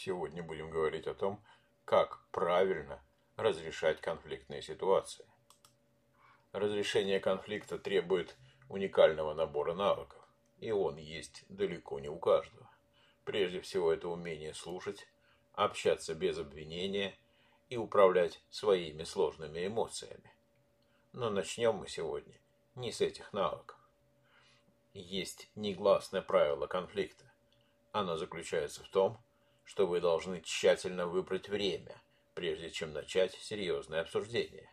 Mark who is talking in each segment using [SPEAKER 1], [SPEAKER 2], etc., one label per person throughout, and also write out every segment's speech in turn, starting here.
[SPEAKER 1] Сегодня будем говорить о том, как правильно разрешать конфликтные ситуации. Разрешение конфликта требует уникального набора навыков, и он есть далеко не у каждого. Прежде всего, это умение слушать, общаться без обвинения и управлять своими сложными эмоциями. Но начнем мы сегодня не с этих навыков. Есть негласное правило конфликта. Оно заключается в том, что вы должны тщательно выбрать время, прежде чем начать серьезное обсуждение.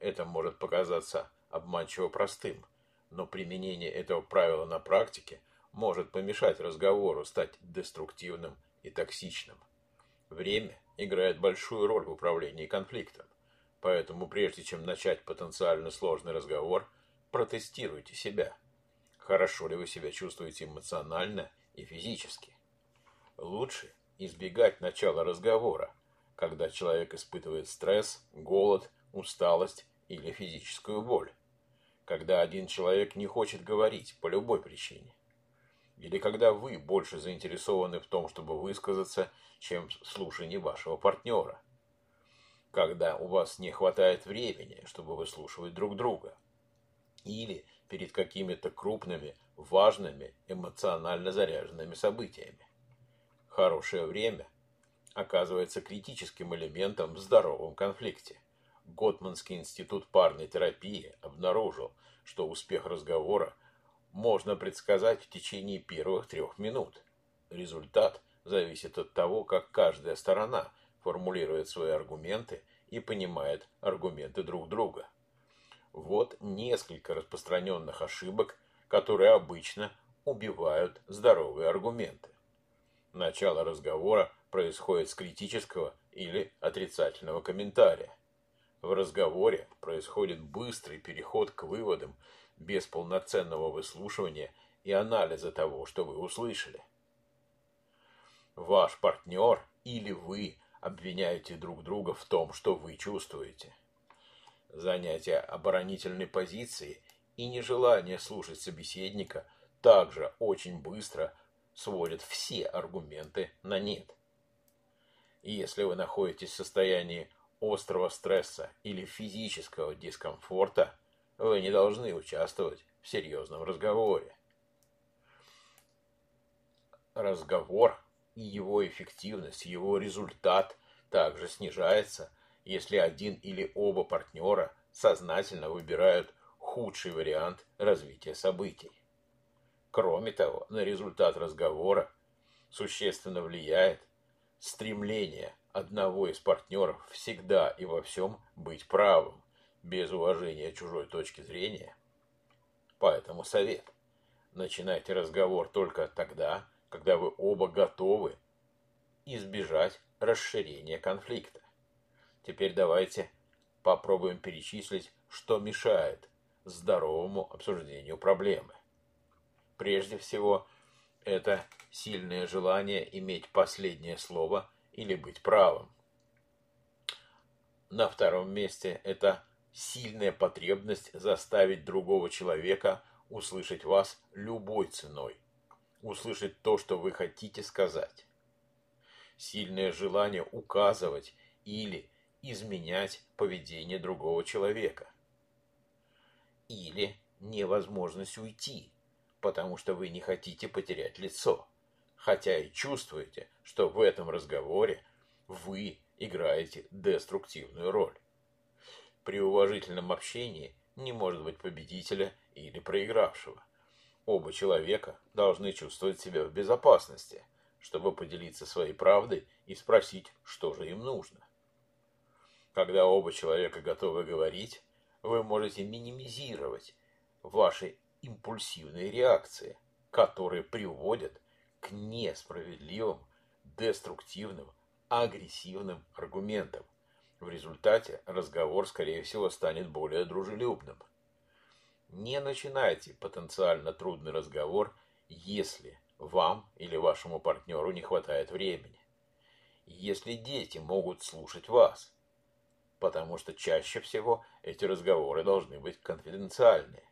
[SPEAKER 1] Это может показаться обманчиво простым, но применение этого правила на практике может помешать разговору стать деструктивным и токсичным. Время играет большую роль в управлении конфликтом, поэтому прежде чем начать потенциально сложный разговор, протестируйте себя. Хорошо ли вы себя чувствуете эмоционально и физически? Лучше избегать начала разговора, когда человек испытывает стресс, голод, усталость или физическую боль. Когда один человек не хочет говорить по любой причине. Или когда вы больше заинтересованы в том, чтобы высказаться, чем в слушании вашего партнера. Когда у вас не хватает времени, чтобы выслушивать друг друга. Или перед какими-то крупными, важными, эмоционально заряженными событиями. Хорошее время оказывается критическим элементом в здоровом конфликте. Готманский институт парной терапии обнаружил, что успех разговора можно предсказать в течение первых трех минут. Результат зависит от того, как каждая сторона формулирует свои аргументы и понимает аргументы друг друга. Вот несколько распространенных ошибок, которые обычно убивают здоровые аргументы. Начало разговора происходит с критического или отрицательного комментария. В разговоре происходит быстрый переход к выводам без полноценного выслушивания и анализа того, что вы услышали. Ваш партнер или вы обвиняете друг друга в том, что вы чувствуете. Занятие оборонительной позиции и нежелание слушать собеседника также очень быстро сводят все аргументы на нет. Если вы находитесь в состоянии острого стресса или физического дискомфорта, вы не должны участвовать в серьезном разговоре. Разговор и его эффективность, его результат также снижается, если один или оба партнера сознательно выбирают худший вариант развития событий. Кроме того, на результат разговора существенно влияет стремление одного из партнеров всегда и во всем быть правым, без уважения чужой точки зрения. Поэтому совет. Начинайте разговор только тогда, когда вы оба готовы избежать расширения конфликта. Теперь давайте попробуем перечислить, что мешает здоровому обсуждению проблемы. Прежде всего, это сильное желание иметь последнее слово или быть правым. На втором месте это сильная потребность заставить другого человека услышать вас любой ценой, услышать то, что вы хотите сказать. Сильное желание указывать или изменять поведение другого человека. Или невозможность уйти, потому что вы не хотите потерять лицо, хотя и чувствуете, что в этом разговоре вы играете деструктивную роль. При уважительном общении не может быть победителя или проигравшего. Оба человека должны чувствовать себя в безопасности, чтобы поделиться своей правдой и спросить, что же им нужно. Когда оба человека готовы говорить, вы можете минимизировать ваши импульсивные реакции, которые приводят к несправедливым, деструктивным, агрессивным аргументам, в результате разговор, скорее всего, станет более дружелюбным. Не начинайте потенциально трудный разговор, если вам или вашему партнеру не хватает времени. Если дети могут слушать вас, потому что чаще всего эти разговоры должны быть конфиденциальные,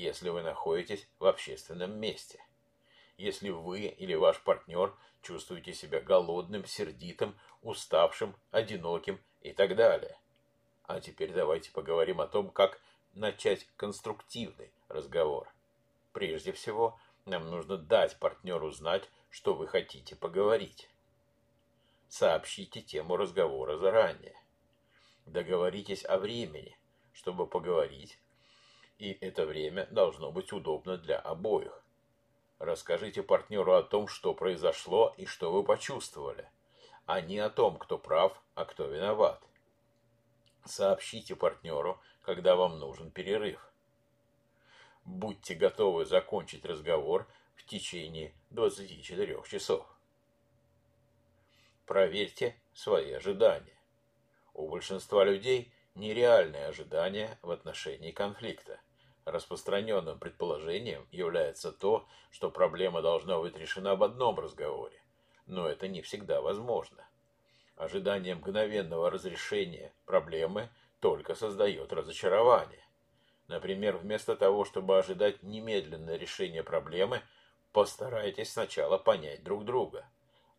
[SPEAKER 1] если вы находитесь в общественном месте. если вы или ваш партнер чувствуете себя голодным, сердитым, уставшим, одиноким и так далее. А теперь давайте поговорим о том, как начать конструктивный разговор. Прежде всего, нам нужно дать партнеру знать, что вы хотите поговорить. Сообщите тему разговора заранее. Договоритесь о времени, чтобы поговорить, и это время должно быть удобно для обоих. Расскажите партнеру о том, что произошло и что вы почувствовали, а не о том, кто прав, а кто виноват. Сообщите партнеру, когда вам нужен перерыв. Будьте готовы закончить разговор в течение 24 часов. Проверьте свои ожидания. У большинства людей нереальные ожидания в отношении конфликта. Распространенным предположением является то, что проблема должна быть решена в одном разговоре, но это не всегда возможно. Ожидание мгновенного разрешения проблемы только создает разочарование. Например, вместо того, чтобы ожидать немедленное решение проблемы, постарайтесь сначала понять друг друга.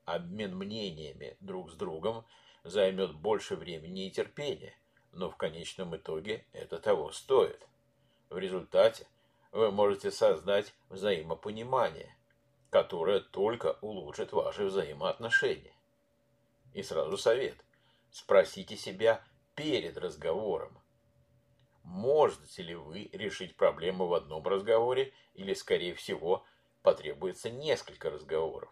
[SPEAKER 1] Обмен мнениями друг с другом займет больше времени и терпения, но в конечном итоге это того стоит. В результате вы можете создать взаимопонимание, которое только улучшит ваши взаимоотношения. И сразу совет. Спросите себя перед разговором. Можете ли вы решить проблему в одном разговоре или, скорее всего, потребуется несколько разговоров?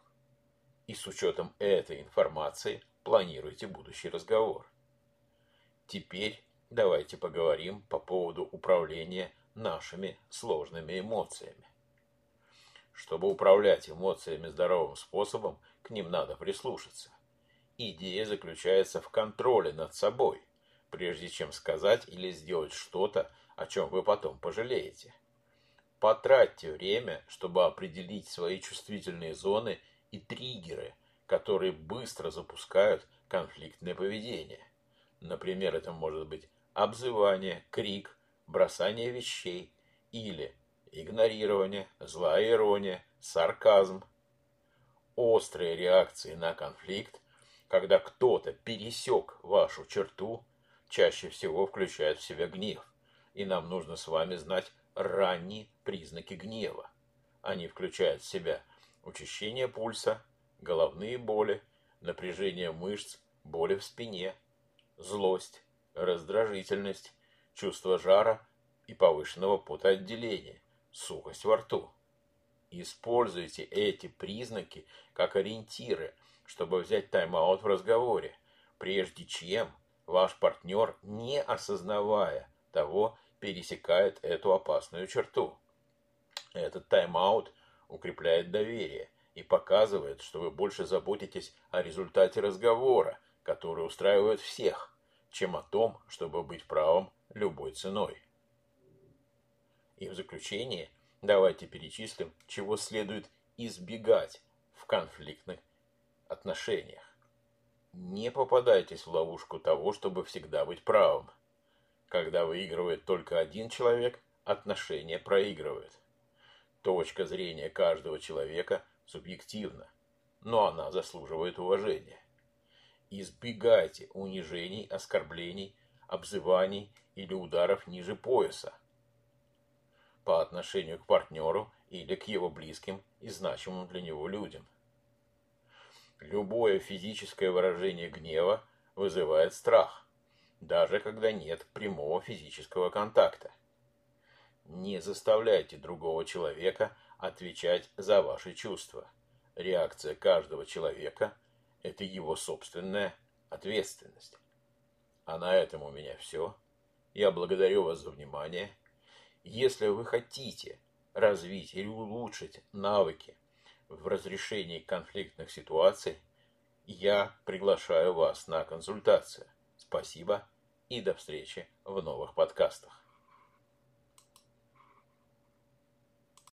[SPEAKER 1] И с учетом этой информации планируйте будущий разговор. Теперь давайте поговорим по поводу управления нашими сложными эмоциями. Чтобы управлять эмоциями здоровым способом, к ним надо прислушаться. Идея заключается в контроле над собой, прежде чем сказать или сделать что-то, о чем вы потом пожалеете. Потратьте время, чтобы определить свои чувствительные зоны и триггеры, которые быстро запускают конфликтное поведение. Например, это может быть обзывание, крик, бросание вещей или игнорирование, злая ирония, сарказм. Острые реакции на конфликт, когда кто-то пересек вашу черту, чаще всего включают в себя гнев. И нам нужно с вами знать ранние признаки гнева. Они включают в себя учащение пульса, головные боли, напряжение мышц, боли в спине, злость, раздражительность, чувство жара и повышенного потоотделения, сухость во рту. Используйте эти признаки как ориентиры, чтобы взять тайм-аут в разговоре, прежде чем ваш партнер, не осознавая того, пересекает эту опасную черту. Этот тайм-аут укрепляет доверие и показывает, что вы больше заботитесь о результате разговора, который устраивает всех, чем о том, чтобы быть правым любой ценой. И в заключение давайте перечислим, чего следует избегать в конфликтных отношениях. Не попадайтесь в ловушку того, чтобы всегда быть правым. Когда выигрывает только один человек, отношения проигрывают. Точка зрения каждого человека субъективна, но она заслуживает уважения. Избегайте унижений, оскорблений, обзываний или ударов ниже пояса по отношению к партнеру или к его близким и значимым для него людям. Любое физическое выражение гнева вызывает страх, даже когда нет прямого физического контакта. Не заставляйте другого человека отвечать за ваши чувства. Реакция каждого человека – это его собственная ответственность. А на этом у меня все. Я благодарю вас за внимание. Если вы хотите развить или улучшить навыки в разрешении конфликтных ситуаций, я приглашаю вас на консультацию. Спасибо и до встречи в новых подкастах.